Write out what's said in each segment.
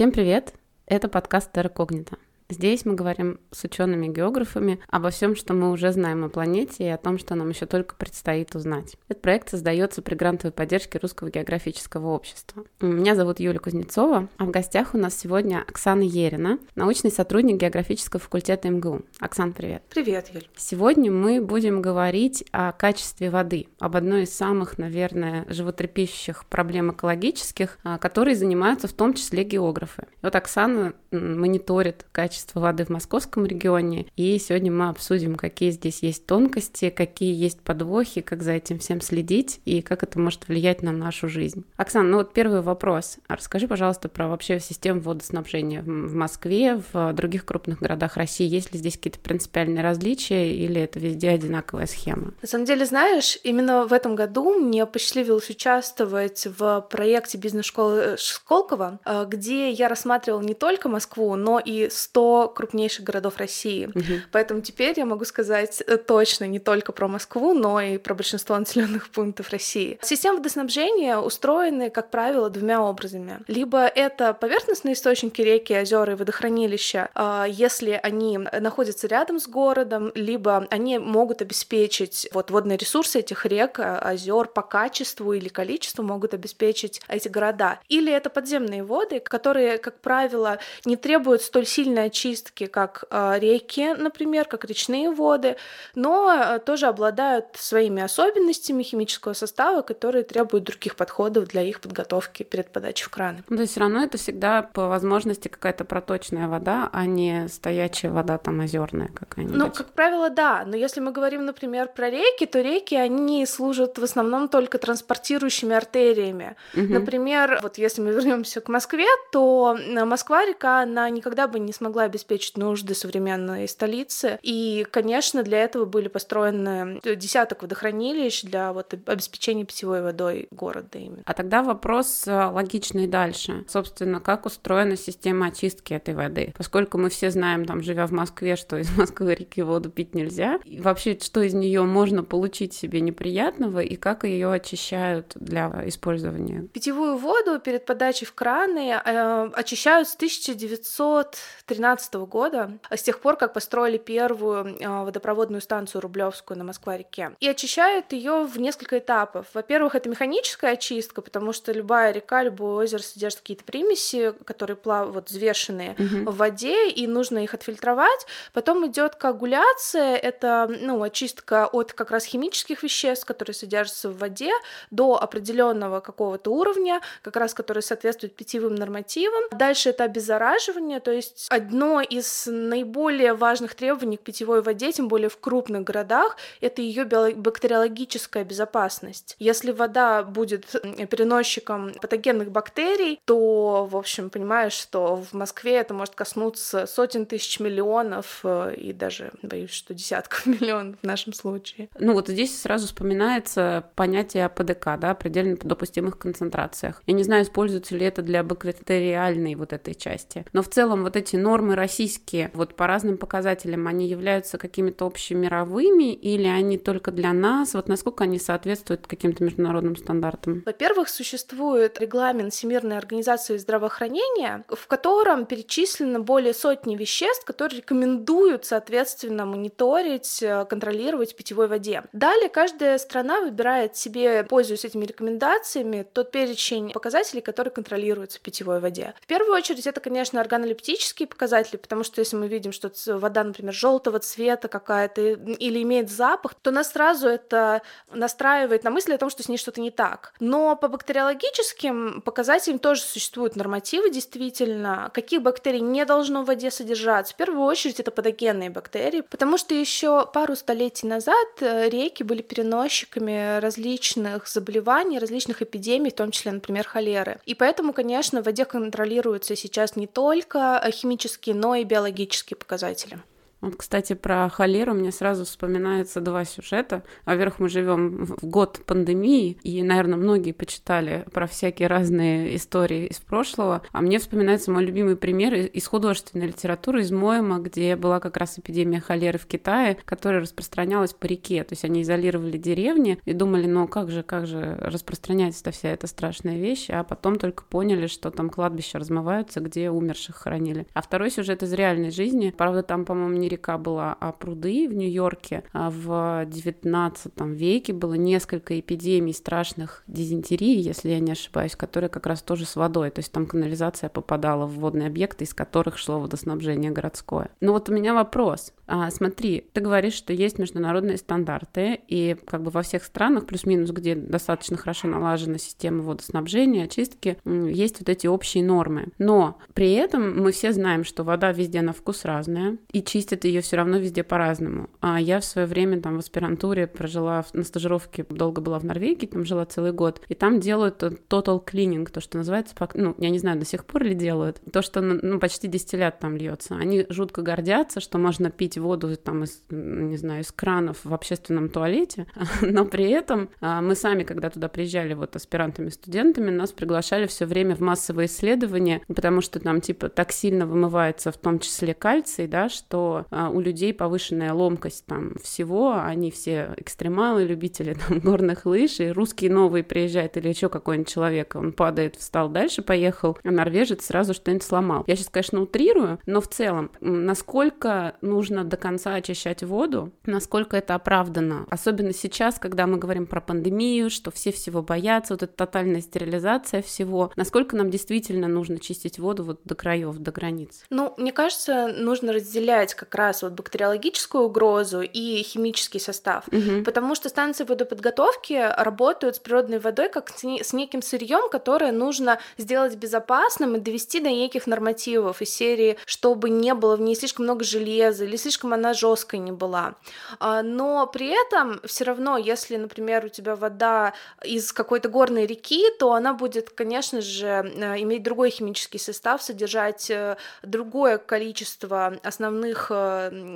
Всем привет! Это подкаст Терра Когнита. Здесь мы говорим с учеными-географами обо всем, что мы уже знаем о планете и о том, что нам еще только предстоит узнать. Этот проект создается при грантовой поддержке Русского географического общества. Меня зовут Юлия Кузнецова, а в гостях у нас сегодня Оксана Ерина, научный сотрудник географического факультета МГУ. Оксан, привет. Привет, Юль. Сегодня мы будем говорить о качестве воды, об одной из самых, наверное, животрепещущих проблем экологических, а, которые занимаются в том числе географы. И вот Оксана мониторит качество качество воды в московском регионе. И сегодня мы обсудим, какие здесь есть тонкости, какие есть подвохи, как за этим всем следить и как это может влиять на нашу жизнь. Оксана, ну вот первый вопрос. Расскажи, пожалуйста, про вообще систему водоснабжения в Москве, в других крупных городах России. Есть ли здесь какие-то принципиальные различия или это везде одинаковая схема? На самом деле, знаешь, именно в этом году мне посчастливилось участвовать в проекте бизнес-школы Сколково, э, где я рассматривала не только Москву, но и 100 крупнейших городов России. Угу. Поэтому теперь я могу сказать э, точно не только про Москву, но и про большинство населенных пунктов России. Системы водоснабжения устроены, как правило, двумя образами. Либо это поверхностные источники реки, озера и водохранилища, а, если они находятся рядом с городом, либо они могут обеспечить вот водные ресурсы этих рек, а, озер по качеству или количеству могут обеспечить эти города. Или это подземные воды, которые, как правило, не требуют столь сильной очистки, как а, реки, например, как речные воды, но а, тоже обладают своими особенностями химического состава, которые требуют других подходов для их подготовки перед подачей в краны. Есть все равно это всегда по возможности какая-то проточная вода, а не стоячая вода там озерная какая-нибудь. Ну, как правило, да. Но если мы говорим, например, про реки, то реки, они служат в основном только транспортирующими артериями. Угу. Например, вот если мы вернемся к Москве, то Москва-река, она никогда бы не смогла обеспечить нужды современной столицы. И, конечно, для этого были построены десяток водохранилищ для вот обеспечения питьевой водой города именно. А тогда вопрос э, логичный дальше. Собственно, как устроена система очистки этой воды? Поскольку мы все знаем, там, живя в Москве, что из Москвы реки воду пить нельзя, и вообще, что из нее можно получить себе неприятного, и как ее очищают для использования? Питьевую воду перед подачей в краны э, очищают с 1913 2012 года, с тех пор, как построили первую а, водопроводную станцию Рублевскую на Москва-реке. И очищают ее в несколько этапов. Во-первых, это механическая очистка, потому что любая река, любое озеро содержит какие-то примеси, которые плавают, вот, взвешенные угу. в воде, и нужно их отфильтровать. Потом идет коагуляция, это, ну, очистка от как раз химических веществ, которые содержатся в воде, до определенного какого-то уровня, как раз который соответствует питьевым нормативам. Дальше это обеззараживание, то есть одно одно из наиболее важных требований к питьевой воде, тем более в крупных городах, это ее бактериологическая безопасность. Если вода будет переносчиком патогенных бактерий, то, в общем, понимаешь, что в Москве это может коснуться сотен тысяч миллионов э, и даже, боюсь, что десятков миллионов в нашем случае. Ну вот здесь сразу вспоминается понятие ПДК, да, предельно допустимых концентрациях. Я не знаю, используется ли это для бактериальной вот этой части, но в целом вот эти нормы российские, вот по разным показателям, они являются какими-то общемировыми или они только для нас? Вот насколько они соответствуют каким-то международным стандартам? Во-первых, существует регламент Всемирной организации здравоохранения, в котором перечислено более сотни веществ, которые рекомендуют, соответственно, мониторить, э, контролировать в питьевой воде. Далее каждая страна выбирает себе, пользуясь этими рекомендациями, тот перечень показателей, которые контролируются в питьевой воде. В первую очередь это, конечно, органолептические показатели, показатели, потому что если мы видим, что вода, например, желтого цвета какая-то или имеет запах, то нас сразу это настраивает на мысли о том, что с ней что-то не так. Но по бактериологическим показателям тоже существуют нормативы, действительно, каких бактерий не должно в воде содержаться. В первую очередь это патогенные бактерии, потому что еще пару столетий назад э, реки были переносчиками различных заболеваний, различных эпидемий, в том числе, например, холеры. И поэтому, конечно, в воде контролируются сейчас не только химические но и биологические показатели. Вот, кстати, про холеру мне сразу вспоминается два сюжета. Во-первых, мы живем в год пандемии, и, наверное, многие почитали про всякие разные истории из прошлого. А мне вспоминается мой любимый пример из художественной литературы, из Моема, где была как раз эпидемия холеры в Китае, которая распространялась по реке. То есть они изолировали деревни и думали, ну как же, как же распространяется вся эта страшная вещь, а потом только поняли, что там кладбища размываются, где умерших хоронили. А второй сюжет из реальной жизни. Правда, там, по-моему, не река была, а пруды в Нью-Йорке. А в 19 веке было несколько эпидемий страшных дизентерии, если я не ошибаюсь, которые как раз тоже с водой. То есть там канализация попадала в водные объекты, из которых шло водоснабжение городское. Но вот у меня вопрос. А, смотри, ты говоришь, что есть международные стандарты, и как бы во всех странах, плюс-минус, где достаточно хорошо налажена система водоснабжения, очистки, есть вот эти общие нормы. Но при этом мы все знаем, что вода везде на вкус разная, и чистят ее все равно везде по-разному. А я в свое время там в аспирантуре прожила на стажировке, долго была в Норвегии, там жила целый год, и там делают total cleaning, то, что называется, ну, я не знаю, до сих пор ли делают, то, что ну, почти дистиллят там льется. Они жутко гордятся, что можно пить воду там из, не знаю, из кранов в общественном туалете, но при этом а, мы сами, когда туда приезжали вот аспирантами, студентами, нас приглашали все время в массовые исследования, потому что там типа так сильно вымывается в том числе кальций, да, что у людей повышенная ломкость там всего, они все экстремалы, любители там горных лыж, и русские новые приезжают или еще какой-нибудь человек, он падает, встал дальше, поехал, а норвежец сразу что-нибудь сломал. Я сейчас, конечно, утрирую, но в целом, насколько нужно до конца очищать воду, насколько это оправдано. Особенно сейчас, когда мы говорим про пандемию, что все всего боятся, вот эта тотальная стерилизация всего. Насколько нам действительно нужно чистить воду вот до краев, до границ? Ну, мне кажется, нужно разделять как раз вот бактериологическую угрозу и химический состав, угу. потому что станции водоподготовки работают с природной водой как с неким сырьем, которое нужно сделать безопасным и довести до неких нормативов из серии, чтобы не было в ней слишком много железа или слишком слишком она жесткой не была. А, но при этом все равно, если, например, у тебя вода из какой-то горной реки, то она будет, конечно же, э, иметь другой химический состав, содержать э, другое количество основных э,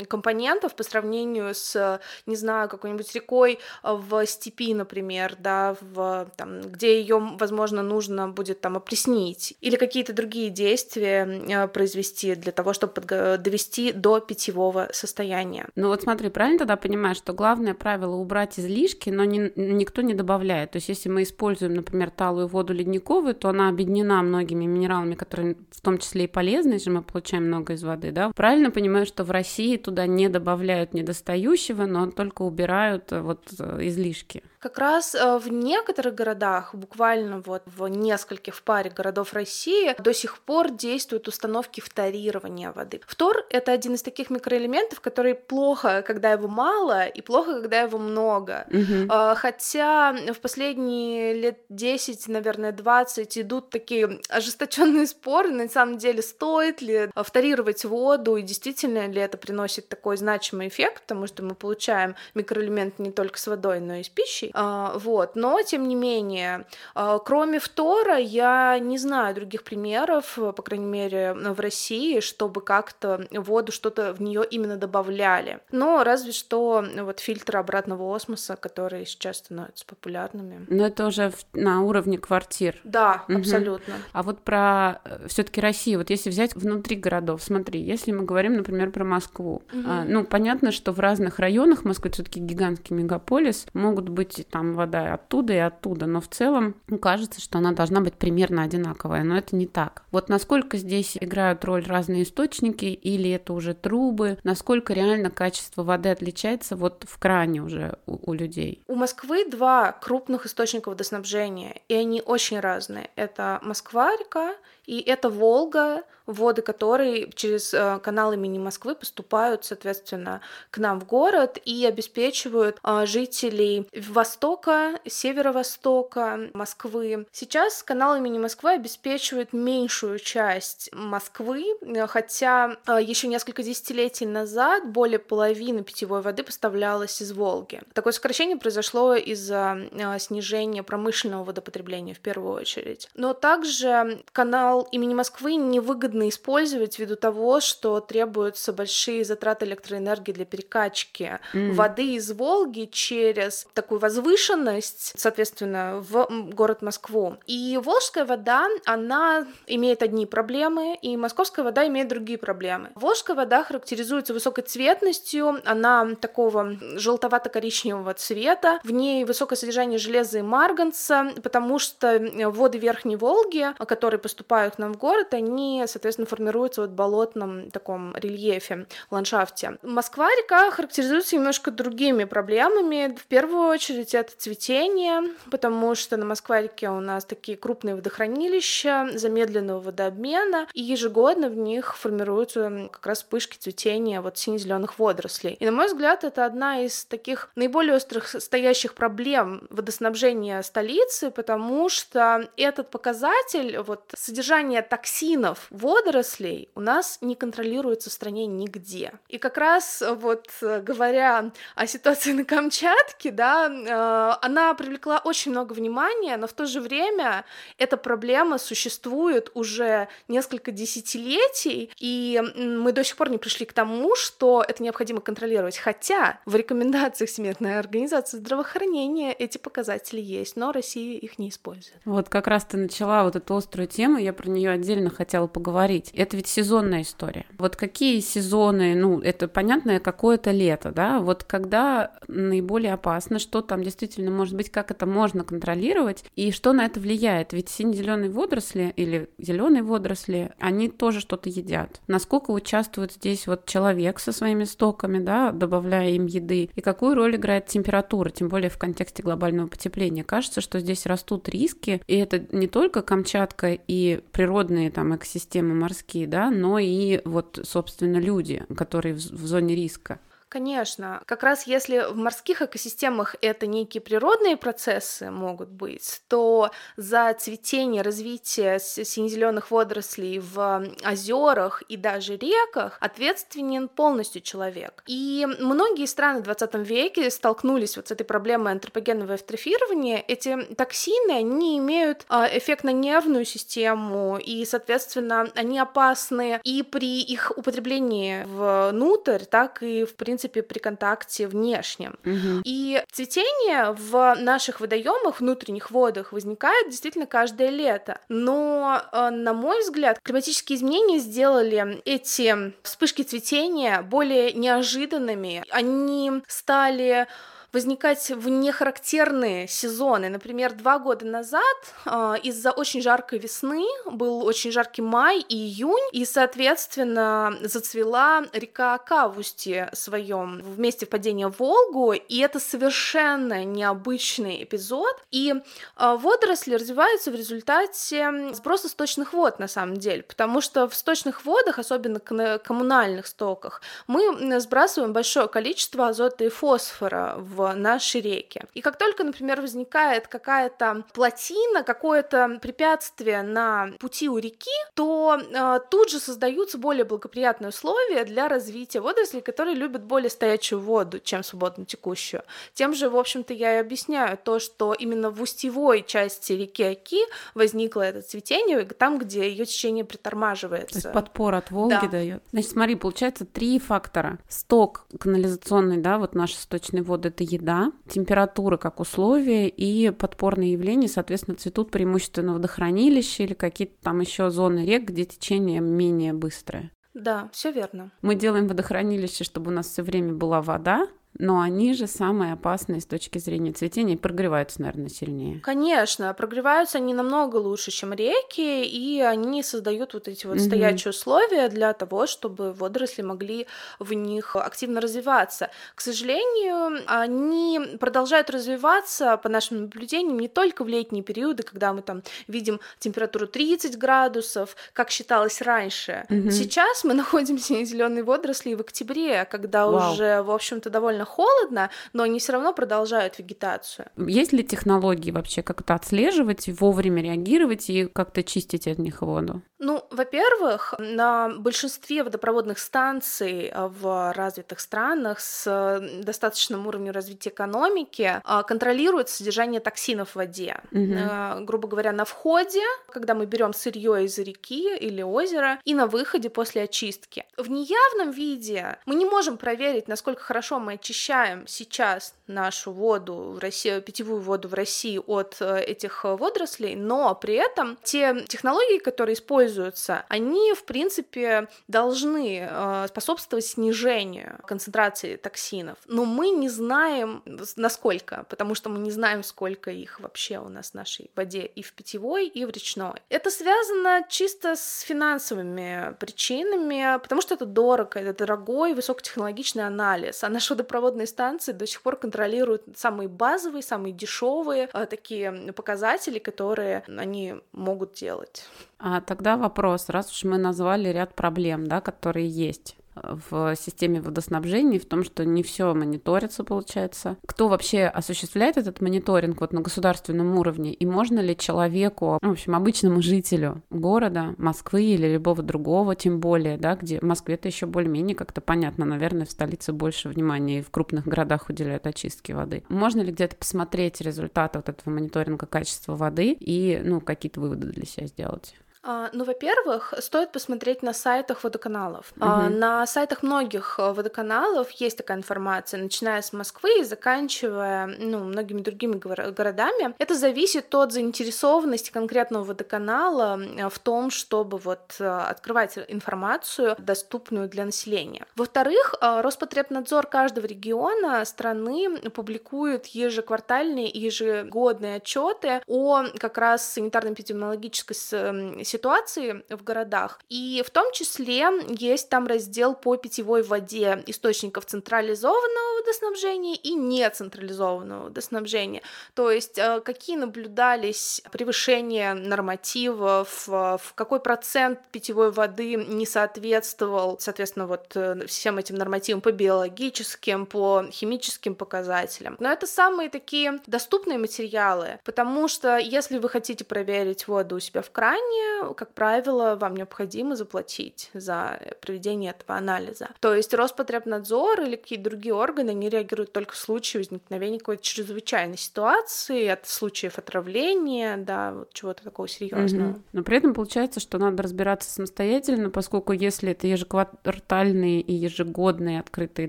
компонентов по сравнению с, не знаю, какой-нибудь рекой в степи, например, да, в, там, где ее, возможно, нужно будет там опреснить или какие-то другие действия произвести для того, чтобы довести до питьевого состояние. Ну вот смотри, правильно тогда понимаешь, что главное правило убрать излишки, но не, никто не добавляет. То есть если мы используем, например, талую воду ледниковую, то она объединена многими минералами, которые в том числе и полезны, если мы получаем много из воды, да? Правильно понимаю, что в России туда не добавляют недостающего, но только убирают э, вот э, излишки? Как раз э, в некоторых городах, буквально вот в нескольких в паре городов России, до сих пор действуют установки вторирования воды. Фтор — это один из таких микроэлементов, который плохо, когда его мало, и плохо, когда его много. Угу. Хотя в последние лет 10, наверное, 20 идут такие ожесточенные споры, на самом деле, стоит ли вторировать воду, и действительно ли это приносит такой значимый эффект, потому что мы получаем микроэлемент не только с водой, но и с пищей. А, вот, но тем не менее, а, кроме фтора, я не знаю других примеров, по крайней мере, в России, чтобы как-то воду что-то в нее именно добавляли. Но разве что вот фильтры обратного осмоса, которые сейчас становятся популярными. Но это уже на уровне квартир. Да, угу. абсолютно. А вот про э, все-таки Россию, вот если взять внутри городов, смотри, если мы говорим, например, про Москву, угу. ну понятно, что в разных районах Москвы все-таки гигантский мегаполис, могут быть там вода оттуда и оттуда, но в целом кажется, что она должна быть примерно одинаковая, но это не так. Вот насколько здесь играют роль разные источники или это уже трубы, насколько реально качество воды отличается вот в кране уже у, у людей? У Москвы два крупных источника водоснабжения, и они очень разные. Это Москва-река и это Волга, воды которой через э, канал имени Москвы поступают, соответственно, к нам в город и обеспечивают э, жителей Востока, Северо-Востока, Москвы. Сейчас канал имени Москвы обеспечивает меньшую часть Москвы, э, хотя еще несколько десятилетий назад более половины питьевой воды поставлялось из Волги. Такое сокращение произошло из-за снижения промышленного водопотребления в первую очередь. Но также канал имени Москвы невыгодно использовать ввиду того, что требуются большие затраты электроэнергии для перекачки mm. воды из Волги через такую возвышенность, соответственно, в город Москву. И волжская вода, она имеет одни проблемы, и московская вода имеет другие проблемы. Волжская вода характеризуется высокой цветностью, она такого желтовато-коричневого цвета, в ней высокое содержание железа и марганца, потому что воды Верхней Волги, которые поступают к нам в город, они, соответственно, формируются в болотном таком рельефе, ландшафте. Москва-река характеризуется немножко другими проблемами. В первую очередь это цветение, потому что на Москва-реке у нас такие крупные водохранилища замедленного водообмена, и ежегодно в них формируются как раз вспышки цветения вот сине-зеленых водорослей. И, на мой взгляд, это одна из таких наиболее острых стоящих проблем водоснабжения столицы, потому что этот показатель, вот содержание токсинов водорослей у нас не контролируется в стране нигде. И как раз вот говоря о ситуации на Камчатке, да, э, она привлекла очень много внимания, но в то же время эта проблема существует уже несколько десятилетий, и мы до сих пор не пришли к тому, что это необходимо контролировать. Хотя в рекомендациях Всемирной организации здравоохранения эти показатели есть, но Россия их не использует. Вот как раз ты начала вот эту острую тему, я про нее отдельно хотела поговорить. Это ведь сезонная история. Вот какие сезоны, ну, это понятно, какое-то лето, да, вот когда наиболее опасно, что там действительно может быть, как это можно контролировать и что на это влияет. Ведь сине-зеленые водоросли или зеленые водоросли, они тоже что-то едят. Насколько участвует здесь вот человек со своими стоками, да, добавляя им еды, и какую роль играет температура, тем более в контексте глобального потепления. Кажется, что здесь растут риски, и это не только Камчатка и природные там экосистемы морские, да, но и вот, собственно, люди, которые в, в зоне риска. Конечно. Как раз если в морских экосистемах это некие природные процессы могут быть, то за цветение, развитие сине-зеленых водорослей в озерах и даже реках ответственен полностью человек. И многие страны в 20 веке столкнулись вот с этой проблемой антропогенного эвтрофирования. Эти токсины, они имеют а, эффект на нервную систему, и, соответственно, они опасны и при их употреблении внутрь, так и, в принципе, принципе, при контакте внешнем. Угу. И цветение в наших водоемах, внутренних водах возникает действительно каждое лето. Но, э, на мой взгляд, климатические изменения сделали эти вспышки цветения более неожиданными. Они стали возникать в нехарактерные сезоны. Например, два года назад э, из-за очень жаркой весны был очень жаркий май и июнь, и, соответственно, зацвела река устье своем в месте впадения в Волгу, и это совершенно необычный эпизод. И э, водоросли развиваются в результате сброса сточных вод, на самом деле, потому что в сточных водах, особенно коммунальных стоках, мы сбрасываем большое количество азота и фосфора в наши реки. И как только, например, возникает какая-то плотина, какое-то препятствие на пути у реки, то э, тут же создаются более благоприятные условия для развития водорослей, которые любят более стоячую воду, чем свободно текущую. Тем же, в общем-то, я и объясняю то, что именно в устьевой части реки Оки возникло это цветение, там, где ее течение притормаживается. То есть подпор от Волги да. дает. Значит, смотри, получается три фактора. Сток канализационный, да, вот наши сточные воды, это еда, температура как условие и подпорные явления, соответственно, цветут преимущественно водохранилища или какие-то там еще зоны рек, где течение менее быстрое. Да, все верно. Мы делаем водохранилище, чтобы у нас все время была вода, но они же самые опасные с точки зрения цветения и прогреваются, наверное, сильнее. Конечно, прогреваются они намного лучше, чем реки, и они создают вот эти вот mm-hmm. стоячие условия для того, чтобы водоросли могли в них активно развиваться. К сожалению, они продолжают развиваться, по нашим наблюдениям, не только в летние периоды, когда мы там видим температуру 30 градусов, как считалось раньше. Mm-hmm. Сейчас мы находимся зеленые водоросли в октябре, когда Wow. уже, в общем-то, довольно реально холодно, но они все равно продолжают вегетацию. Есть ли технологии вообще как-то отслеживать, вовремя реагировать и как-то чистить от них воду? Ну, во-первых, на большинстве водопроводных станций а, в развитых странах с э, достаточным уровнем развития экономики а, контролируют содержание токсинов в воде. Угу. Грубо говоря, на входе, когда мы берем сырье из реки или озера, и на выходе после очистки. В неявном виде мы не можем проверить, насколько хорошо мы очищаем сейчас нашу воду в России, питьевую воду в России от э, этих водорослей, но при этом те технологии, которые используют используются, они, в принципе, должны э, способствовать снижению концентрации токсинов. Но мы не знаем, насколько, потому что мы не знаем, сколько их вообще у нас в нашей воде и в питьевой, и в речной. Это связано чисто с финансовыми причинами, потому что это дорого, это дорогой высокотехнологичный анализ, а наши водопроводные станции до сих пор контролируют самые базовые, самые дешевые э, такие показатели, которые они могут делать. А тогда вопрос, раз уж мы назвали ряд проблем, да, которые есть в системе водоснабжения, в том, что не все мониторится, получается. Кто вообще осуществляет этот мониторинг вот на государственном уровне? И можно ли человеку, ну, в общем, обычному жителю города, Москвы или любого другого, тем более, да, где в Москве это еще более-менее как-то понятно, наверное, в столице больше внимания и в крупных городах уделяют очистке воды. Можно ли где-то посмотреть результаты вот этого мониторинга качества воды и, ну, какие-то выводы для себя сделать? А, ну, во-первых, стоит посмотреть на сайтах водоканалов. Угу. На сайтах многих э, водоканалов есть такая информация, начиная с Москвы и заканчивая ну, многими другими городами. Это зависит от заинтересованности конкретного водоканала в том, чтобы вот э, открывать информацию, доступную для населения. Во-вторых, э, Роспотребнадзор каждого региона страны публикует ежеквартальные и ежегодные отчеты о как раз санитарно-эпидемиологической ситуации в городах. И в том числе есть там раздел по питьевой воде источников централизованного водоснабжения и нецентрализованного водоснабжения. То есть э, какие наблюдались превышения нормативов, э, в какой процент питьевой воды не соответствовал, соответственно, вот э, всем этим нормативам по биологическим, по химическим показателям. Но это самые такие доступные материалы, потому что если вы хотите проверить воду у себя в кране, как правило, вам необходимо заплатить за проведение этого анализа. То есть Роспотребнадзор или какие-то другие органы не реагируют только в случае возникновения какой-то чрезвычайной ситуации, от случаев отравления, да, вот чего-то такого серьезного. Угу. Но при этом получается, что надо разбираться самостоятельно, поскольку если это ежеквартальные и ежегодные открытые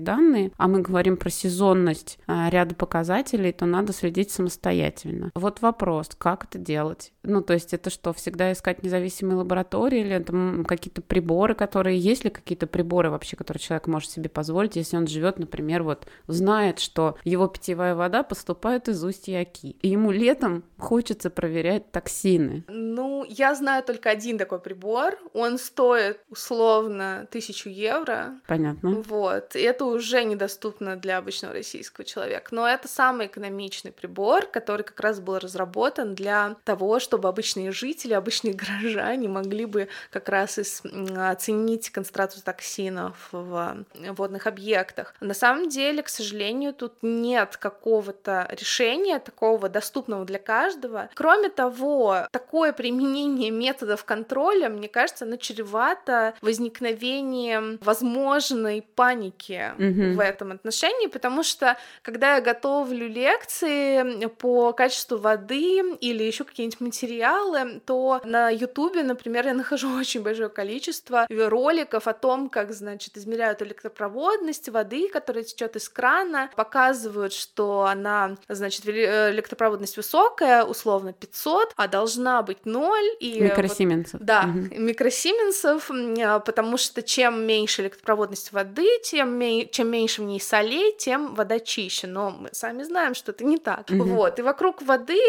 данные, а мы говорим про сезонность а, ряда показателей, то надо следить самостоятельно. Вот вопрос, как это делать? Ну, то есть это что, всегда искать независимость независимые лаборатории или это какие-то приборы, которые есть ли какие-то приборы вообще, которые человек может себе позволить, если он живет, например, вот знает, что его питьевая вода поступает из устья Оки, и ему летом хочется проверять токсины. Ну, я знаю только один такой прибор, он стоит условно тысячу евро. Понятно. Вот, и это уже недоступно для обычного российского человека, но это самый экономичный прибор, который как раз был разработан для того, чтобы обычные жители, обычные горожане горожане могли бы как раз оценить концентрацию токсинов в водных объектах. На самом деле, к сожалению, тут нет какого-то решения такого доступного для каждого. Кроме того, такое применение методов контроля, мне кажется, оно чревато возникновением возможной паники mm-hmm. в этом отношении, потому что когда я готовлю лекции по качеству воды или еще какие-нибудь материалы, то на YouTube Ютубе, например, я нахожу очень большое количество роликов о том, как, значит, измеряют электропроводность воды, которая течет из крана, показывают, что она, значит, э, электропроводность высокая, условно 500, а должна быть 0. И микросименсов. Вот, да, угу. микросименсов, потому что чем меньше электропроводность воды, тем чем меньше в ней солей, тем вода чище. Но мы сами знаем, что это не так. Угу. Вот. И вокруг воды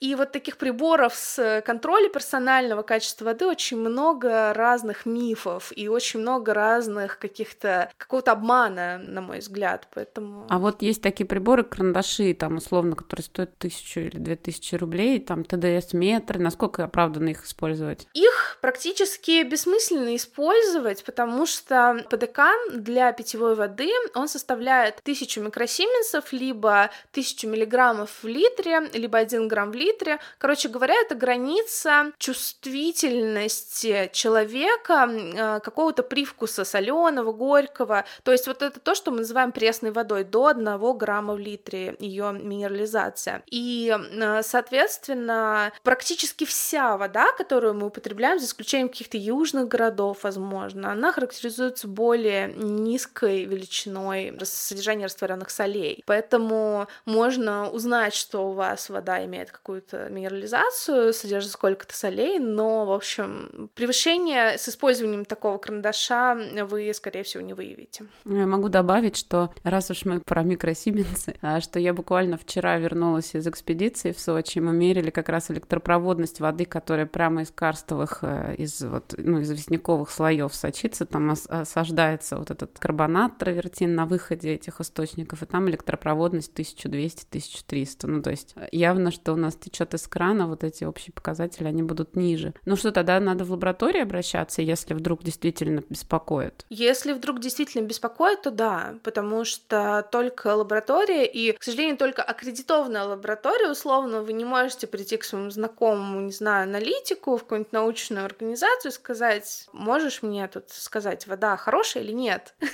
и вот таких приборов с контроля персонального качество воды очень много разных мифов и очень много разных каких-то какого-то обмана, на мой взгляд, поэтому. А вот есть такие приборы, карандаши, там условно, которые стоят тысячу или две тысячи рублей, там ТДС метры, насколько оправданно их использовать? Их практически бессмысленно использовать, потому что ПДК для питьевой воды он составляет тысячу микросименсов, либо тысячу миллиграммов в литре, либо один грамм в литре. Короче говоря, это граница чувствительности человека э, какого-то привкуса соленого, горького. То есть вот это то, что мы называем пресной водой, до 1 грамма в литре ее минерализация. И, э, соответственно, практически вся вода, которую мы употребляем, за исключением каких-то южных городов, возможно, она характеризуется более низкой величиной содержания растворенных солей. Поэтому можно узнать, что у вас вода имеет какую-то минерализацию, содержит сколько-то солей, но, в общем, превышение с использованием такого карандаша вы, скорее всего, не выявите. Я могу добавить, что раз уж мы про микросименсы, а, что я буквально вчера вернулась из экспедиции в Сочи, мы мерили как раз электропроводность воды, которая прямо из карстовых, э, из вот, ну, из известняковых слоев сочится, там осаждается вот этот карбонат травертин на выходе этих источников, и там электропроводность 1200-1300. Ну, то есть э, явно, что у нас течет из крана, вот эти общие показатели, они будут ниже. Ну что, тогда надо в лаборатории обращаться, если вдруг действительно беспокоит? Если вдруг действительно беспокоит, то да, потому что только лаборатория и, к сожалению, только аккредитованная лаборатория, условно, вы не можете прийти к своему знакомому, не знаю, аналитику в какую-нибудь научную организацию и сказать, можешь мне тут сказать, вода хорошая или нет?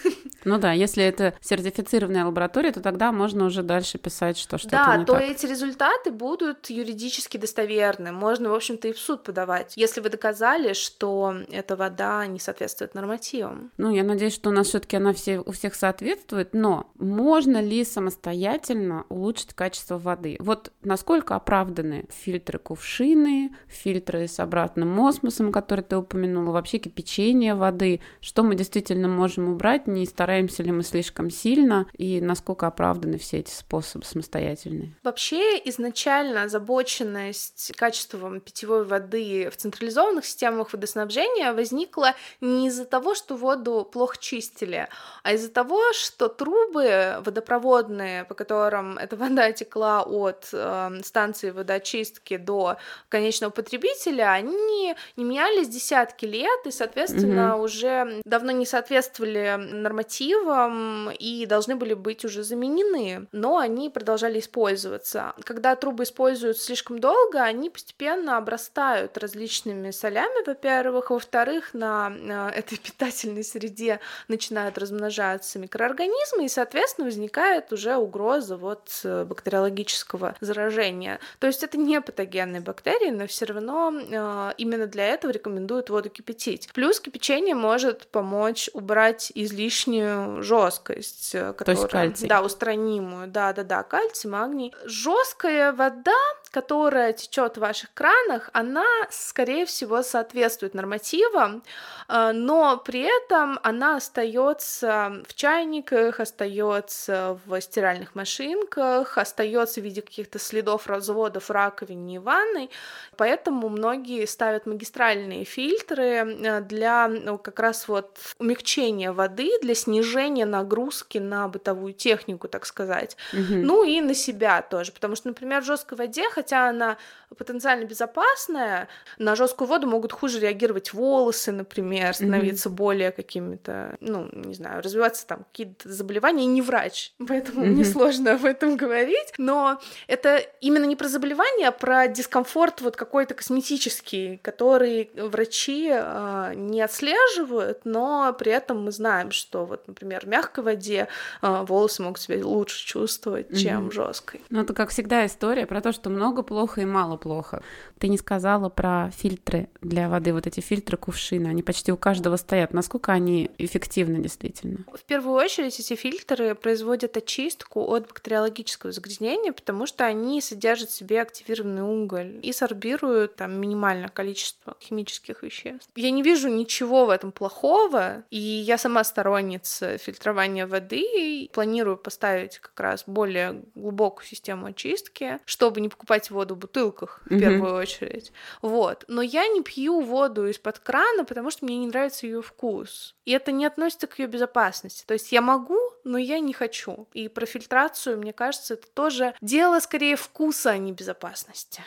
Ну да, если это сертифицированная лаборатория, то тогда можно уже дальше писать, что что-то Да, то так. эти результаты будут юридически достоверны. Можно, в общем-то, и в суд подавать, если вы доказали, что эта вода не соответствует нормативам. Ну, я надеюсь, что у нас все-таки она все, у всех соответствует, но можно ли самостоятельно улучшить качество воды? Вот насколько оправданы фильтры кувшины, фильтры с обратным осмосом, который ты упомянула, вообще кипячение воды, что мы действительно можем убрать, не стараемся ли мы слишком сильно, и насколько оправданы все эти способы самостоятельные? Вообще, изначально озабоченность качеством питьевой воды в централизованных системах водоснабжения возникла не из-за того, что воду плохо чистили, а из-за того, что трубы водопроводные, по которым эта вода текла от э, станции водоочистки до конечного потребителя, они не менялись десятки лет и, соответственно, mm-hmm. уже давно не соответствовали нормативам и должны были быть уже заменены, но они продолжали использоваться. Когда трубы используют слишком долго, они постепенно обрастают различными солями, во-первых, во-вторых, на этой питательной среде начинают размножаться микроорганизмы, и, соответственно, возникает уже угроза вот э, бактериологического заражения. То есть это не патогенные бактерии, но все равно э, именно для этого рекомендуют воду кипятить. Плюс кипячение может помочь убрать излишнюю жесткость, которая, То есть кальций. да, устранимую, да, да, да, кальций, магний. Жесткая вода, которая течет в ваших кранах, она, скорее всего, соответствует нормативам, э, но при этом она остается в чайниках, остается в стиральных машинках, остается в виде каких-то следов разводов в раковине и ванной, поэтому многие ставят магистральные фильтры э, для ну, как раз вот умягчения воды, для снижения нагрузки на бытовую технику, так сказать, Мгм. ну и на себя тоже, потому что, например, в жесткой воде, хотя она потенциально безопасная, на жесткую воду могут хуже реагировать волосы, например, становиться более какими-то, ну, не знаю, развиваться там какие-то заболевания, и не врач, поэтому мне Мгм. сложно об этом говорить, но это именно не про заболевание, а про дискомфорт вот какой-то косметический, который врачи э, не отслеживают, но при этом мы знаем, что вот, например, в мягкой воде э, волосы могут себя лучше чувствовать, чем Мгм. в жесткой. Ну, это, как всегда, история про то, что много плохо и мало плохо. Ты не сказала про фильтры для воды, вот эти фильтры кувшина, они почти у каждого стоят. Насколько они эффективны действительно? В первую очередь эти фильтры производят очистку от бактериологического загрязнения, потому что они содержат в себе активированный уголь и сорбируют там минимальное количество химических веществ. Я не вижу ничего в этом плохого, и я сама сторонница фильтрования воды и планирую поставить как раз более глубокую систему очистки, чтобы не покупать воду в бутылках в Мгм. первую очередь. Вот. но я не пью воду из-под крана, потому что мне не нравится ее вкус. И это не относится к ее безопасности. То есть я могу, но я не хочу. И про фильтрацию, мне кажется, это тоже дело скорее вкуса, а не безопасности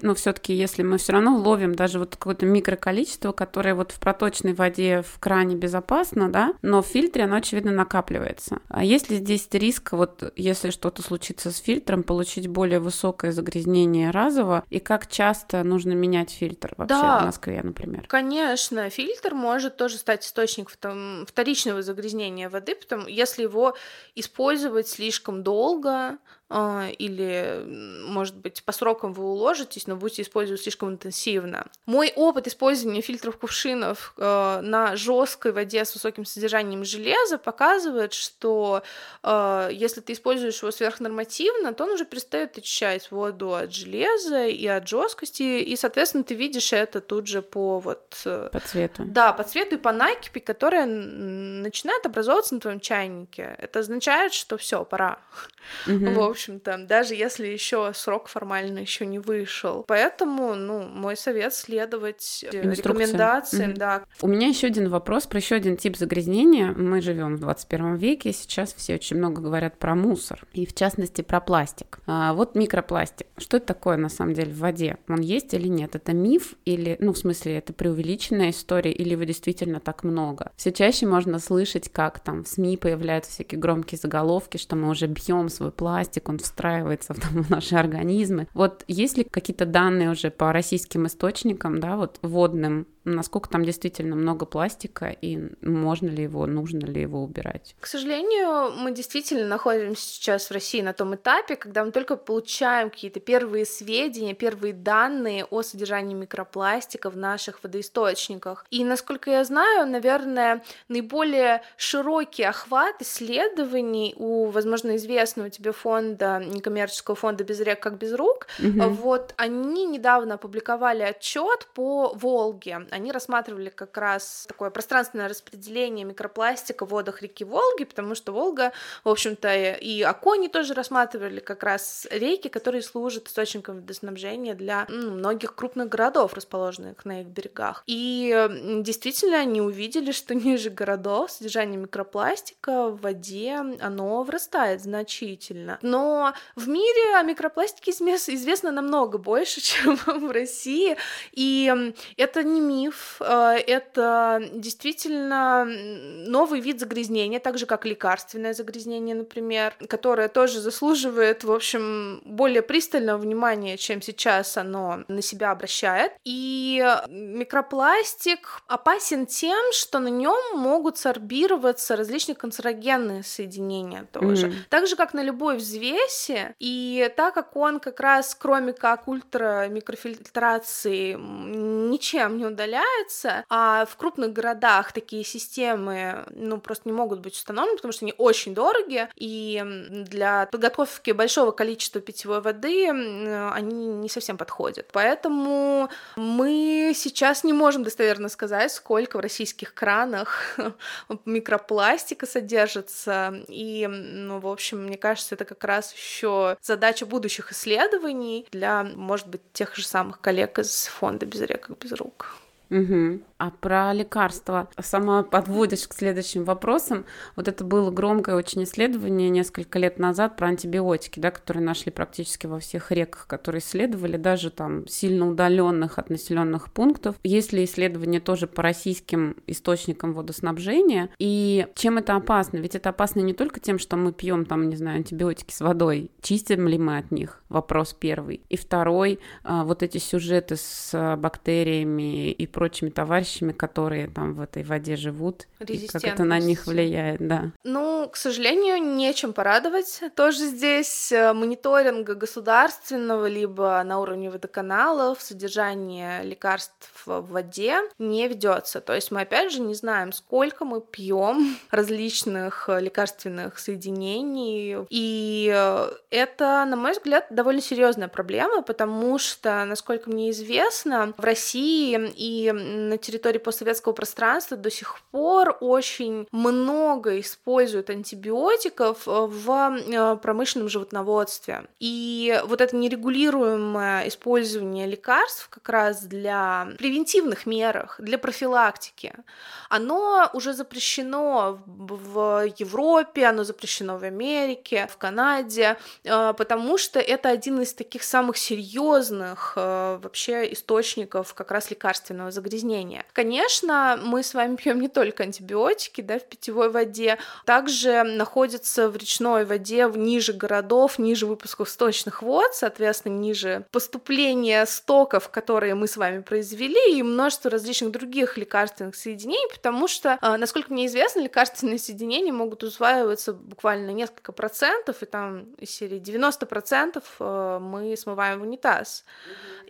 но все-таки, если мы все равно ловим даже вот какое-то микроколичество, которое вот в проточной воде в кране безопасно, да, но в фильтре оно, очевидно, накапливается. А есть ли здесь риск, вот если что-то случится с фильтром, получить более высокое загрязнение разово, и как часто нужно менять фильтр вообще да, в Москве, например? Конечно, фильтр может тоже стать источником вторичного загрязнения воды, потому если его использовать слишком долго, или, может быть, по срокам вы уложитесь, но будете использовать слишком интенсивно. Мой опыт использования фильтров кувшинов э, на жесткой воде с высоким содержанием железа показывает, что э, если ты используешь его сверхнормативно, то он уже перестает очищать воду от железа и от жесткости, и, соответственно, ты видишь это тут же по вот... Э, по цвету. Да, по цвету и по накипи, которая начинает образовываться на твоем чайнике. Это означает, что все, пора. Угу общем-то, даже если еще срок формально еще не вышел. Поэтому, ну, мой совет следовать рекомендациям, mm да. У меня еще один вопрос про еще один тип загрязнения. Мы живем в 21 веке, сейчас все очень много говорят про мусор, и в частности про пластик. А, вот микропластик. Что это такое на самом деле в воде? Он есть или нет? Это миф или, ну, в смысле, это преувеличенная история или его действительно так много? Все чаще можно слышать, как там в СМИ появляются всякие громкие заголовки, что мы уже бьем свой пластик, как он встраивается в, там, в наши организмы. Вот есть ли какие-то данные уже по российским источникам, да, вот водным, насколько там действительно много пластика и можно ли его, нужно ли его убирать? К сожалению, мы действительно находимся сейчас в России на том этапе, когда мы только получаем какие-то первые сведения, первые данные о содержании микропластика в наших водоисточниках. И, насколько я знаю, наверное, наиболее широкий охват исследований у, возможно, известного тебе фонда, некоммерческого фонда «Без рек, как без рук», угу. вот они недавно опубликовали отчет по Волге они рассматривали как раз такое пространственное распределение микропластика в водах реки Волги, потому что Волга, в общем-то, и Акони тоже рассматривали как раз реки, которые служат источником водоснабжения для ну, многих крупных городов, расположенных на их берегах. И действительно они увидели, что ниже городов содержание микропластика в воде, оно вырастает значительно. Но в мире о микропластике известно намного больше, чем в России, и это не миф, миф, э, это действительно новый вид загрязнения, так же как лекарственное загрязнение, например, которое тоже заслуживает, в общем, более пристального внимания, чем сейчас оно на себя обращает. И микропластик опасен тем, что на нем могут сорбироваться различные канцерогенные соединения тоже. Mm. Так же, как на любой взвесе, и так как он как раз, кроме как ультрамикрофильтрации, ничем не удаляет, удаляется, а в крупных городах такие системы, ну, просто не могут быть установлены, потому что они очень дорогие, и для подготовки большого количества питьевой воды они не совсем подходят. Поэтому мы сейчас не можем достоверно сказать, сколько в российских кранах микропластика содержится, и, ну, в общем, мне кажется, это как раз еще задача будущих исследований для, может быть, тех же самых коллег из фонда «Без рек, без рук». Угу. А про лекарства сама подводишь к следующим вопросам. Вот это было громкое очень исследование несколько лет назад про антибиотики, да, которые нашли практически во всех реках, которые исследовали, даже там сильно удаленных от населенных пунктов. Есть ли исследования тоже по российским источникам водоснабжения? И чем это опасно? Ведь это опасно не только тем, что мы пьем там, не знаю, антибиотики с водой. Чистим ли мы от них? Вопрос первый. И второй, а, вот эти сюжеты с бактериями и прочими товарищами, которые там в этой воде живут, и как это на них влияет, да. Ну, к сожалению, нечем порадовать. Тоже здесь э, мониторинга государственного либо на уровне водоканалов содержание лекарств в воде не ведется. То есть мы опять же не знаем, сколько мы пьем различных э, лекарственных соединений. И э, это, на мой взгляд, довольно серьезная проблема, потому что, насколько мне известно, в России и на территории постсоветского пространства до сих пор очень много используют антибиотиков в промышленном животноводстве. И вот это нерегулируемое использование лекарств как раз для превентивных мерах, для профилактики, оно уже запрещено в Европе, оно запрещено в Америке, в Канаде, э, потому что это один из таких самых серьезных э, вообще источников как раз лекарственного загрязнения. Конечно, мы с вами пьем не только антибиотики да, в питьевой воде, также находятся в речной воде ниже городов, ниже выпусков сточных вод, соответственно, ниже поступления стоков, которые мы с вами произвели, и множество различных других лекарственных соединений, потому что, э, насколько мне известно, лекарственные соединения могут усваиваться буквально несколько процентов, и там из серии 90 процентов э, мы смываем в унитаз.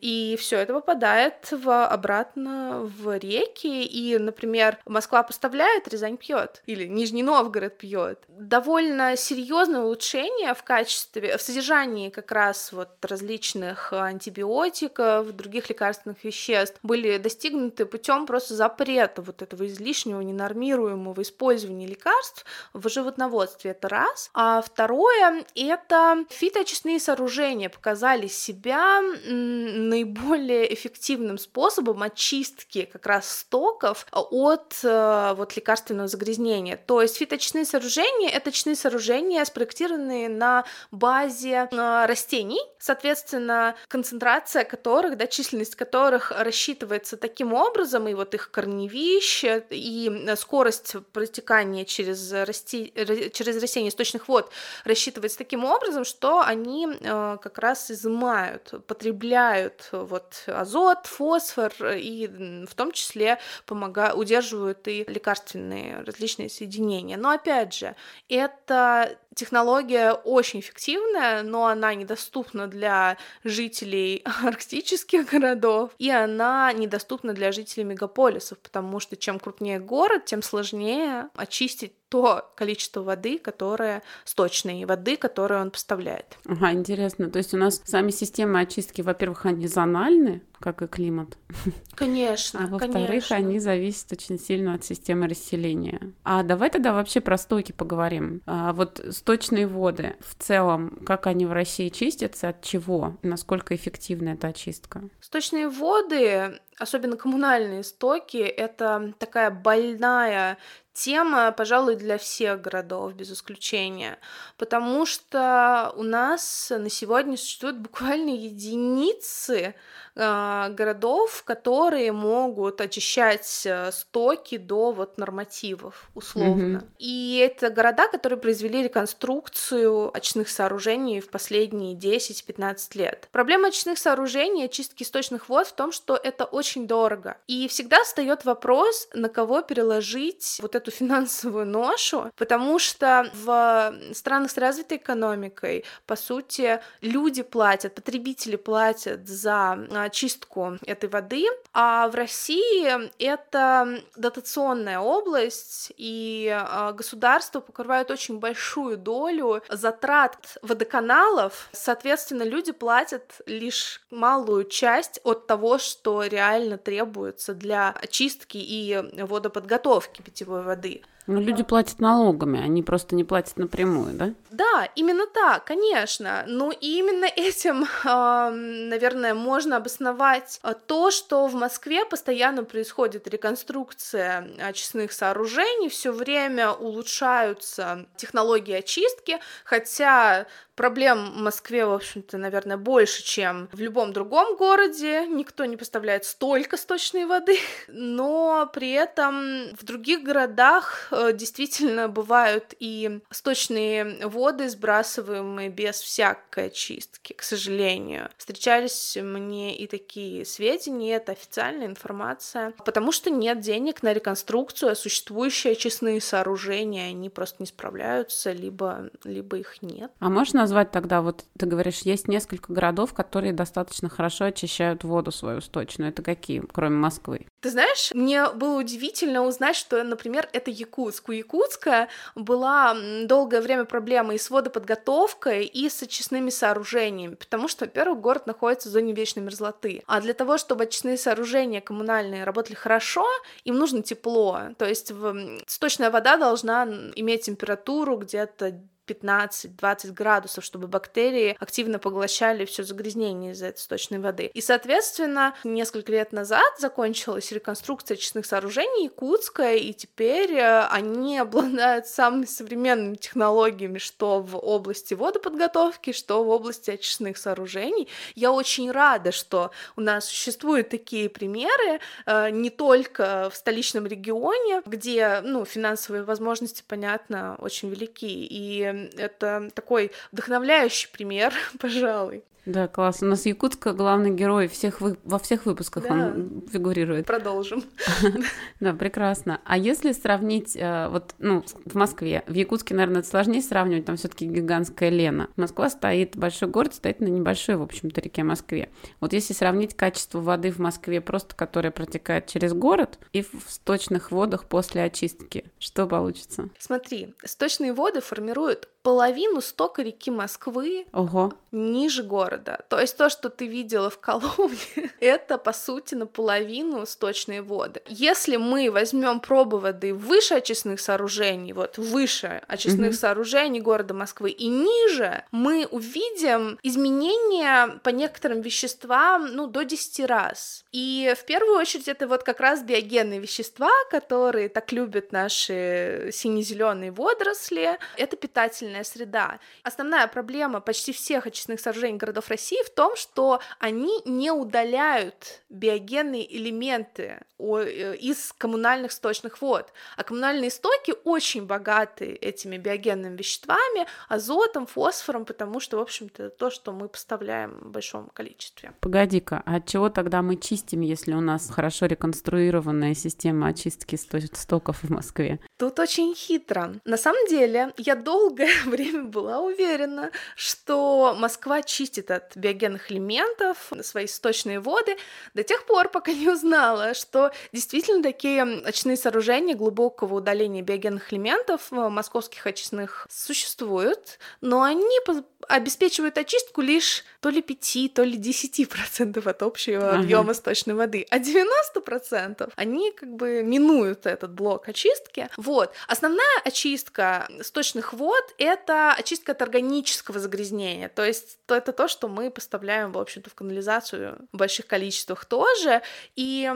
И все это попадает в, обратно в реки, и, например, Москва поставляет, Рязань пьет, или Нижний Новгород пьет. Довольно серьезное улучшение в качестве, в содержании как раз вот различных антибиотиков, других лекарственных веществ были достигнуты путем просто запрета вот этого излишнего, ненормируемого использования лекарств в животноводстве. Это раз. А второе — это фитоочистные сооружения показали себя наиболее эффективным способом очистки как раз стоков от э, вот лекарственного загрязнения. То есть фитоочистные сооружения — это очистные сооружения, спроектированные на базе э, растений, соответственно, концентрация которых, да, численность которых рассчитывается таким образом, и вот их корневищ, и скорость протекания через, расти... через растения источных вод рассчитывается таким образом, что они э, как раз изымают, потребляют вот азот, фосфор, и в том числе помогают, удерживают и лекарственные различные соединения. Но опять же, это технология очень эффективная, но она недоступна для жителей арктических городов, и она недоступна для жителей мегаполисов, потому что чем крупнее город, тем сложнее очистить то количество воды, которое сточной воды, которую он поставляет. Ага, интересно. То есть у нас сами системы очистки, во-первых, они зональны, как и климат. Конечно. А во-вторых, они зависят очень сильно от системы расселения. А давай тогда вообще про стоки поговорим. А вот сточные воды в целом, как они в России чистятся, от чего, насколько эффективна эта очистка? Сточные воды особенно коммунальные стоки, это такая больная тема, пожалуй, для всех городов, без исключения, потому что у нас на сегодня существуют буквально единицы городов, которые могут очищать э, стоки до вот нормативов, условно. Mm-hmm. И это города, которые произвели реконструкцию очистных сооружений в последние 10-15 лет. Проблема очистных сооружений, очистки источных вод в том, что это очень дорого. И всегда встает вопрос, на кого переложить вот эту финансовую ношу, потому что в странах с развитой экономикой, по сути, люди платят, потребители платят за очистку этой воды, а в России это дотационная область, и а, государство покрывает очень большую долю затрат водоканалов, соответственно, люди платят лишь малую часть от того, что реально требуется для очистки и водоподготовки питьевой воды. Ну, люди платят налогами, они просто не платят напрямую, да? Да, именно так, конечно. Ну, и именно этим, наверное, можно обосновать а, то, что в Москве постоянно происходит реконструкция очистных сооружений, все время улучшаются технологии очистки, хотя Проблем в Москве, в общем-то, наверное, больше, чем в любом другом городе. Никто не поставляет столько сточной воды. Но при этом в других городах э, действительно бывают и сточные воды, сбрасываемые без всякой очистки, к сожалению. Встречались мне и такие сведения, это официальная информация. Потому что нет денег на реконструкцию, а существующие очистные сооружения, они просто не справляются, либо, либо их нет. А можно назвать тогда, вот ты говоришь, есть несколько городов, которые достаточно хорошо очищают воду свою сточную. Это какие, кроме Москвы? Ты знаешь, мне было удивительно узнать, что, например, это Якутск. У Якутска была долгое время проблема и с водоподготовкой, и с очистными сооружениями, потому что, во-первых, город находится в зоне вечной мерзлоты. А для того, чтобы очистные сооружения коммунальные работали хорошо, им нужно тепло. То есть сточная вода должна иметь температуру где-то 15-20 градусов, чтобы бактерии активно поглощали все загрязнение из этой сточной воды. И, соответственно, несколько лет назад закончилась реконструкция очистных сооружений Якутска, и теперь э, они обладают самыми современными технологиями, что в области водоподготовки, что в области очистных сооружений. Я очень рада, что у нас существуют такие примеры, э, не только в столичном регионе, где ну, финансовые возможности, понятно, очень велики, и это такой вдохновляющий пример, пожалуй. Да, класс. У нас Якутска главный герой всех вы... во всех выпусках да. он фигурирует. Продолжим. Да, прекрасно. А если сравнить, э, вот, ну, в Москве, в Якутске, наверное, это сложнее сравнивать, там все таки гигантская Лена. Москва стоит, большой город стоит на небольшой, в общем-то, реке Москве. Вот если сравнить качество воды в Москве, просто которая протекает через город, и в сточных водах после очистки, что получится? Смотри, сточные воды формируют половину стока реки Москвы Ого. ниже города. То есть то, что ты видела в Коломне, это, по сути, наполовину сточные воды. Если мы возьмем пробы воды выше очистных сооружений, вот выше очистных mm-hmm. сооружений города Москвы и ниже, мы увидим изменения по некоторым веществам, ну, до 10 раз. И в первую очередь это вот как раз биогенные вещества, которые так любят наши сине-зеленые водоросли. Это питательные питательная среда. Основная проблема почти всех очистных сооружений городов России в том, что они не удаляют биогенные элементы э, из коммунальных сточных вод. А коммунальные стоки очень богаты этими биогенными веществами, азотом, фосфором, потому что, в общем-то, то, что мы поставляем в большом количестве. Погоди-ка, а от чего тогда мы чистим, если у нас хорошо реконструированная система очистки стоков в Москве? Тут очень хитро. На самом деле, я долгое время была уверена, что Москва чистит от биогенных элементов свои сточные воды до тех пор, пока не узнала, что действительно такие очистные сооружения глубокого удаления биогенных элементов в московских очистных существуют, но они обеспечивают очистку лишь то ли 5, то ли 10 процентов от общего ага. объема сточной воды, а 90 процентов они как бы минуют этот блок очистки. Вот. Основная очистка сточных вод — это очистка от органического загрязнения, то есть то это то, что мы поставляем, в общем-то, в канализацию в больших количествах тоже. И,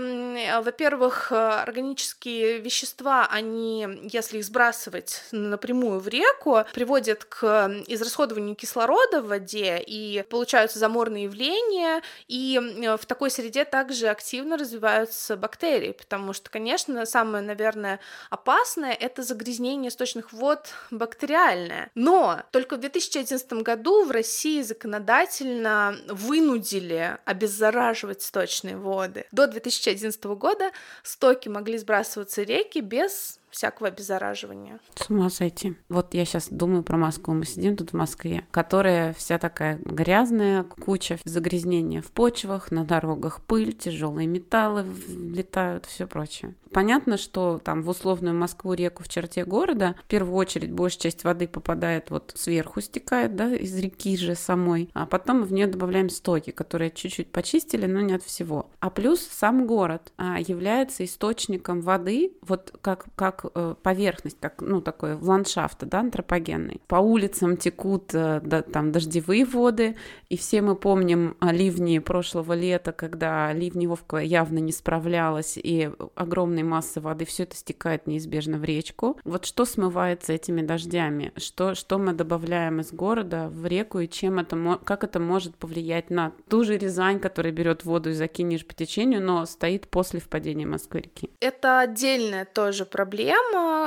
во-первых, органические вещества, они, если их сбрасывать напрямую в реку, приводят к израсходованию кислорода в воде, и получаются заморные явления, и в такой среде также активно развиваются бактерии, потому что, конечно, самое, наверное, опасное — это загрязнение источных вод бактериальное. Но только в 2011 году в России законодательно вынудили обеззараживать сточные воды. До 2011 года стоки могли сбрасываться реки без всякого обеззараживания. С ума сойти. Вот я сейчас думаю про Москву. Мы сидим тут в Москве, которая вся такая грязная, куча загрязнения в почвах, на дорогах пыль, тяжелые металлы летают, все прочее. Понятно, что там в условную Москву реку в черте города в первую очередь большая часть воды попадает вот сверху стекает, да, из реки же самой, а потом в нее добавляем стоки, которые чуть-чуть почистили, но не от всего. А плюс сам город а, является источником воды, вот как, как э, поверхность, как, ну, такой ландшафт, да, антропогенный. По улицам текут э, да, там дождевые воды, и все мы помним ливни прошлого лета, когда Ливневовка явно не справлялась, и огромной массы воды, все это стекает неизбежно в речку. Вот что смывается этими дождями? Что, что мы добавляем из города в реку и чем это, как это может повлиять на ту же Рязань, которая берет воду из Оки ниже по течению, но стоит после впадения Москвы-реки? Это отдельная тоже проблема,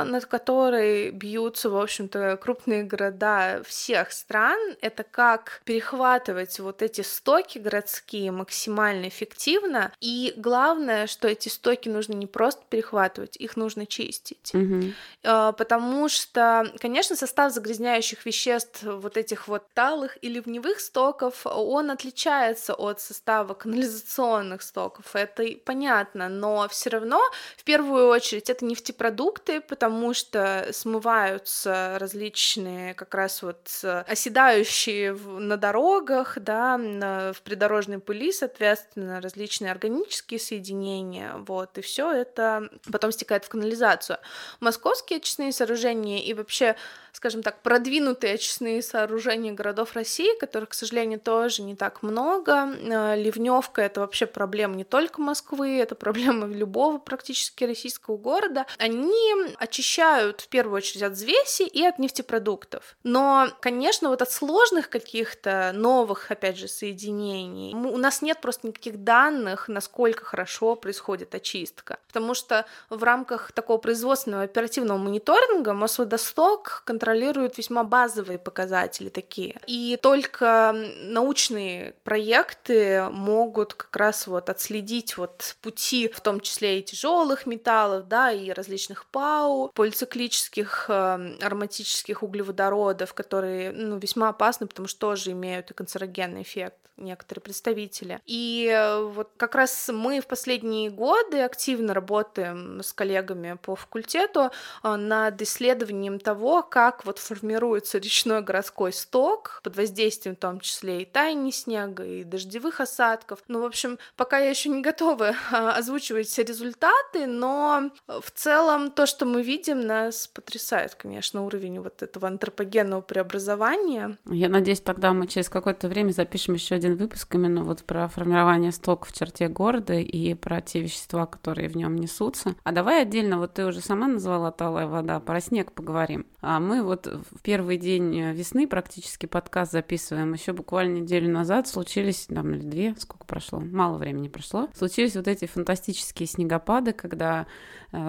над которой бьются, в общем-то, крупные города всех стран. Это как перехватывать вот эти стоки городские максимально эффективно. И главное, что эти стоки нужно не просто просто перехватывать, их нужно чистить. Угу. Потому что, конечно, состав загрязняющих веществ вот этих вот талых и ливневых стоков, он отличается от состава канализационных стоков, это понятно, но все равно в первую очередь это нефтепродукты, нефтепродукты, потому что смываются различные как раз вот оседающие на дорогах, да, в придорожной пыли, соответственно, различные органические соединения, вот, и все это потом стекает в канализацию. Московские очистные сооружения и вообще скажем так, продвинутые очистные сооружения городов России, которых, к сожалению, тоже не так много. Э, ливневка это вообще проблема не только Москвы, это проблема любого практически российского города. Они очищают в первую очередь от взвеси и от нефтепродуктов. Но, конечно, вот от сложных каких-то новых, опять же, соединений у нас нет просто никаких данных, насколько хорошо происходит очистка. Потому что в рамках такого производственного оперативного мониторинга Мосводосток контролирует весьма базовые показатели такие. И только научные проекты могут как раз вот отследить вот пути, в том числе и тяжелых металлов, да, и различных ПАУ, полициклических э, ароматических углеводородов, которые ну, весьма опасны, потому что тоже имеют и канцерогенный эффект некоторые представители. И э, вот как раз мы в последние годы активно работаем с коллегами по факультету э, над исследованием того, как вот формируется речной городской сток под воздействием в том числе и тайни снега, и дождевых осадков. Ну, в общем, пока я еще не готова озвучивать все результаты, но в целом то, что мы видим, нас потрясает, конечно, уровень вот этого антропогенного преобразования. Я надеюсь, тогда мы через какое-то время запишем еще один выпуск именно вот про формирование стока в черте города и про те вещества, которые в нем несутся. А давай отдельно, вот ты уже сама назвала талая вода, про снег поговорим. А мы вот в первый день весны практически подкаст записываем. Еще буквально неделю назад случились, там, или две, сколько прошло, мало времени прошло, случились вот эти фантастические снегопады, когда э,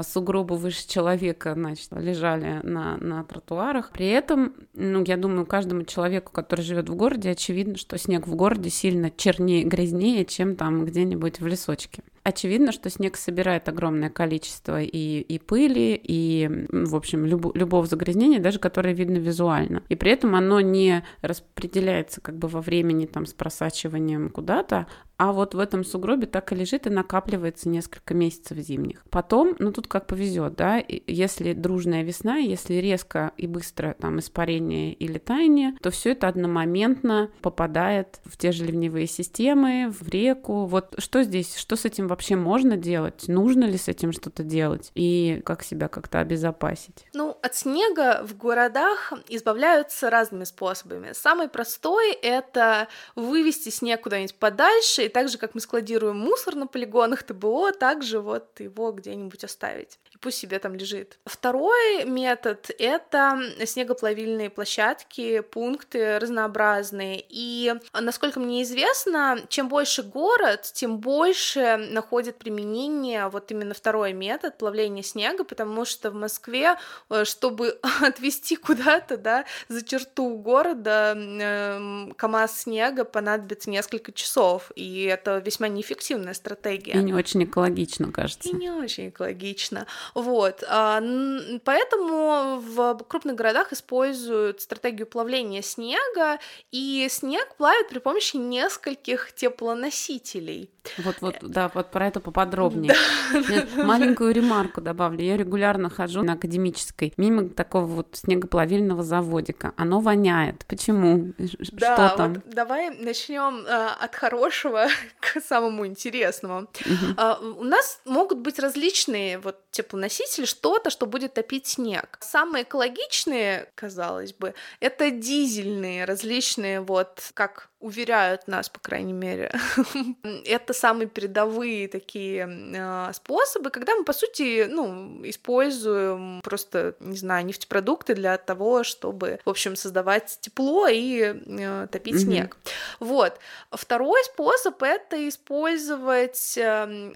сугробы выше человека, значит, лежали на, на тротуарах. При этом, ну, я думаю, каждому человеку, который живет в городе, очевидно, что снег в городе сильно чернее, грязнее, чем там где-нибудь в лесочке. Очевидно, что снег собирает огромное количество и, и пыли, и, в общем, люб, любого загрязнения, даже которое видно визуально. И при этом оно не распределяется как бы во времени там с просачиванием куда-то, а вот в этом сугробе так и лежит и накапливается несколько месяцев зимних. Потом, ну тут как повезет, да, если дружная весна, если резко и быстро там испарение или таяние, то все это одномоментно попадает в те же ливневые системы, в реку. Вот что здесь, что с этим вообще можно делать? Нужно ли с этим что-то делать? И как себя как-то обезопасить? Ну, от снега в городах избавляются разными способами. Самый простой — это вывести снег куда-нибудь подальше, так же, как мы складируем мусор на полигонах ТБО, также вот его где-нибудь оставить пусть себе там лежит. Второй метод — это снегоплавильные площадки, пункты разнообразные. И, насколько мне известно, чем больше город, тем больше находит применение вот именно второй метод плавления снега, потому что в Москве, э, чтобы отвезти куда-то, да, за черту города э, КАМАЗ снега понадобится несколько часов, и это весьма неэффективная стратегия. И не очень экологично, кажется. И не очень экологично. Вот. А, поэтому в крупных городах используют стратегию плавления снега, и снег плавят при помощи нескольких теплоносителей. Вот, вот, да, вот про это поподробнее. Да. Маленькую ремарку добавлю. Я регулярно хожу на академической мимо такого вот снегоплавильного заводика. Оно воняет. Почему? Да, Что там? Вот давай начнем э, от хорошего к самому интересному. Угу. У нас могут быть различные вот теплоносители, что-то, что будет топить снег. Самые экологичные, казалось бы, это дизельные различные вот как уверяют нас, по крайней мере. это самые передовые такие э, способы, когда мы, по сути, ну, используем просто, не знаю, нефтепродукты для того, чтобы, в общем, создавать тепло и э, топить mm-hmm. снег. Вот. Второй способ — это использовать э,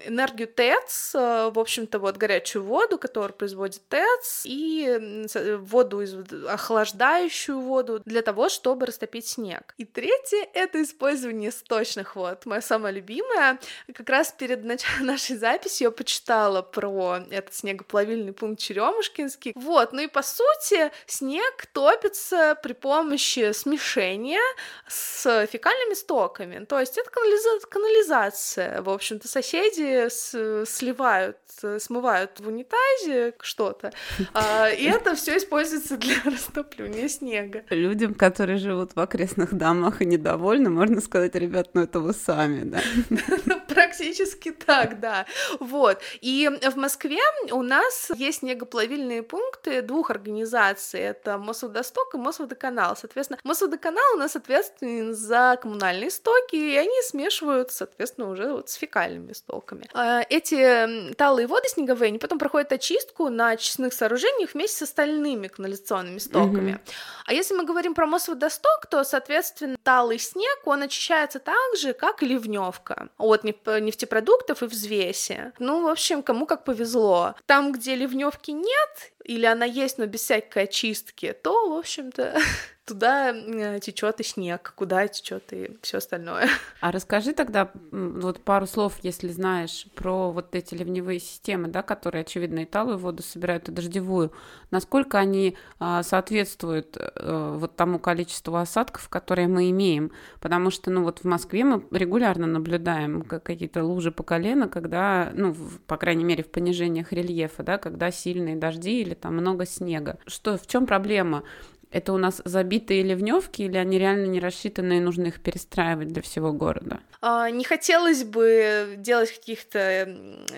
энергию ТЭЦ, э, в общем-то, вот горячую воду, которую производит ТЭЦ, и воду, из, охлаждающую воду для того, чтобы растопить снег. И третье это использование сточных вод. Моя самая любимая. Как раз перед нач... нашей записью я почитала про этот снегоплавильный пункт Черемушкинский. Вот, ну и по сути снег топится при помощи смешения с фекальным фекальными стоками. То есть это канализа- канализация. В общем-то, соседи с- сливают, смывают в унитазе что-то, а, и это все используется для растапливания снега. Людям, которые живут в окрестных домах и недовольны, можно сказать, ребят, ну это вы сами, да? Практически так, да. Вот. И в Москве у нас есть снегоплавильные пункты двух организаций. Это Мосводосток и Мосводоканал. Соответственно, Мосводоканал у нас ответственен за коммунальные стоки, и они смешивают, соответственно, уже вот с фекальными стоками. А, эти талые воды снеговые, они потом проходят очистку на очистных сооружениях вместе с остальными канализационными стоками. Mm-hmm. А если мы говорим про Мосводосток, то, соответственно, талый снег, он очищается так же, как и ливневка от нефтепродуктов и взвеси. Ну, в общем, кому как повезло. Там, где ливневки нет, или она есть, но без всякой очистки, то, в общем-то, туда э, течет и снег, куда течет и все остальное. А расскажи тогда вот пару слов, если знаешь, про вот эти ливневые системы, да, которые, очевидно, и талую воду собирают, и дождевую. Насколько они а, соответствуют а, вот тому количеству осадков, которые мы имеем? Потому что, ну, вот в Москве мы регулярно наблюдаем какие-то лужи по колено, когда, ну, в, по крайней мере, в понижениях рельефа, да, когда сильные дожди или там много снега. Что, в чем проблема? Это у нас забитые ливневки или они реально не рассчитаны и нужно их перестраивать для всего города? А, не хотелось бы делать каких-то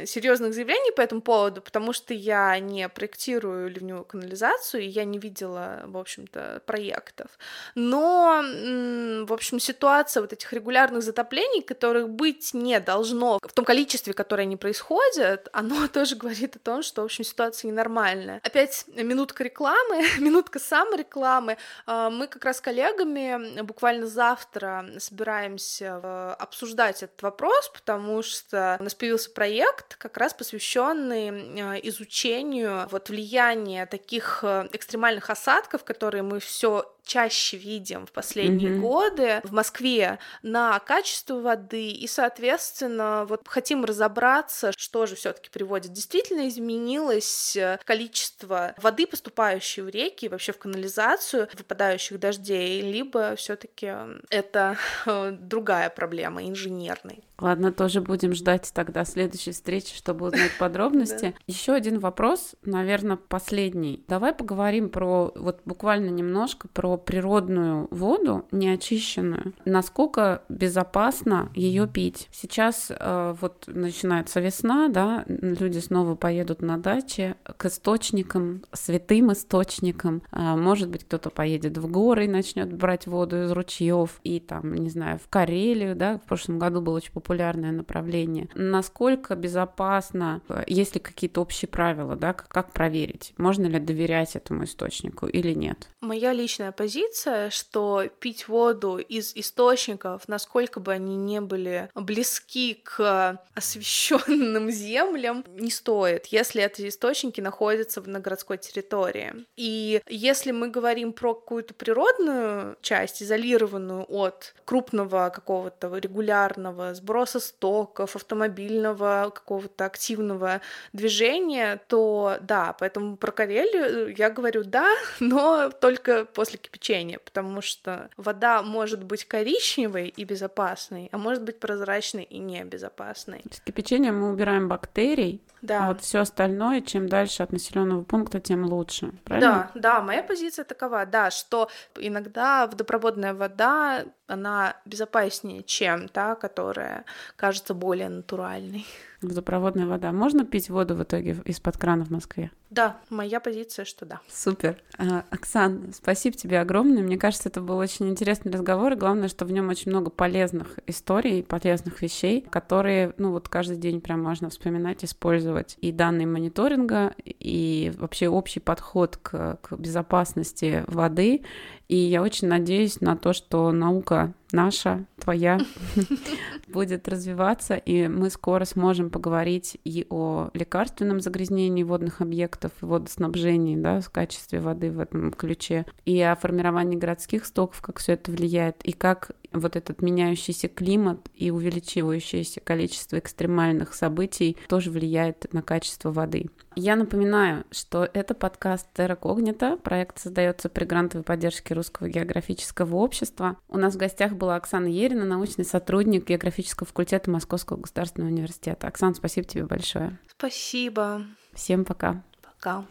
серьезных заявлений по этому поводу, потому что я не проектирую ливневую канализацию, и я не видела, в общем-то, проектов. Но, в общем, ситуация вот этих регулярных затоплений, которых быть не должно в том количестве, которое они происходят, оно тоже говорит о том, что, в общем, ситуация ненормальная. Опять минутка рекламы, минутка саморекламы, рекламы. А, мы как раз с коллегами буквально завтра собираемся э, обсуждать этот вопрос, потому что у нас появился проект, как раз посвященный э, изучению вот влияния таких э, экстремальных осадков, которые мы все чаще видим в последние mm-hmm. годы в Москве на качество воды и, соответственно, вот хотим разобраться, что же все-таки приводит. Действительно изменилось э, количество воды, поступающей в реки, вообще в канализацию, выпадающих дождей, либо все-таки это э, другая проблема, инженерная. Ладно, тоже будем ждать тогда следующей встречи, чтобы узнать подробности. Еще один вопрос, наверное, последний. Давай поговорим про вот буквально немножко про природную воду, неочищенную. Насколько безопасно ее пить? Сейчас э, вот начинается весна, да, люди снова поедут на даче к источникам, святым источникам. Э, может быть, кто-то поедет в горы и начнет брать воду из ручьев и там, не знаю, в Карелию, да, в прошлом году был очень популярное направление. Насколько безопасно, есть ли какие-то общие правила, да, как проверить, можно ли доверять этому источнику или нет? Моя личная позиция, что пить воду из источников, насколько бы они не были близки к освещенным землям, не стоит, если эти источники находятся на городской территории. И если мы говорим про какую-то природную часть, изолированную от крупного какого-то регулярного сброса стоков, автомобильного какого-то активного движения, то да, поэтому про Карелию я говорю да, но только после кипячения, потому что вода может быть коричневой и безопасной, а может быть прозрачной и небезопасной. С кипячением мы убираем бактерий, да. А вот все остальное, чем дальше от населенного пункта, тем лучше. Правильно? Да, да, моя позиция такова, да, что иногда водопроводная вода, она безопаснее, чем та, которая кажется более натуральной. Водопроводная вода. Можно пить воду в итоге из-под крана в Москве? Да, моя позиция, что да. Супер. А, Оксан, спасибо тебе огромное. Мне кажется, это был очень интересный разговор, и главное, что в нем очень много полезных историй, полезных вещей, которые, ну вот каждый день прям можно вспоминать, использовать. И данные мониторинга, и вообще общий подход к, к безопасности воды. И я очень надеюсь на то, что наука наша, твоя, будет развиваться, и мы скоро сможем поговорить и о лекарственном загрязнении водных объектов, и водоснабжении, да, в качестве воды в этом ключе, и о формировании городских стоков, как все это влияет, и как вот этот меняющийся климат и увеличивающееся количество экстремальных событий тоже влияет на качество воды. Я напоминаю, что это подкаст Terra Cognita. Проект создается при грантовой поддержке Русского географического общества. У нас в гостях была Оксана Ерина, научный сотрудник географического факультета Московского государственного университета. Оксана, спасибо тебе большое. Спасибо. Всем пока. Пока.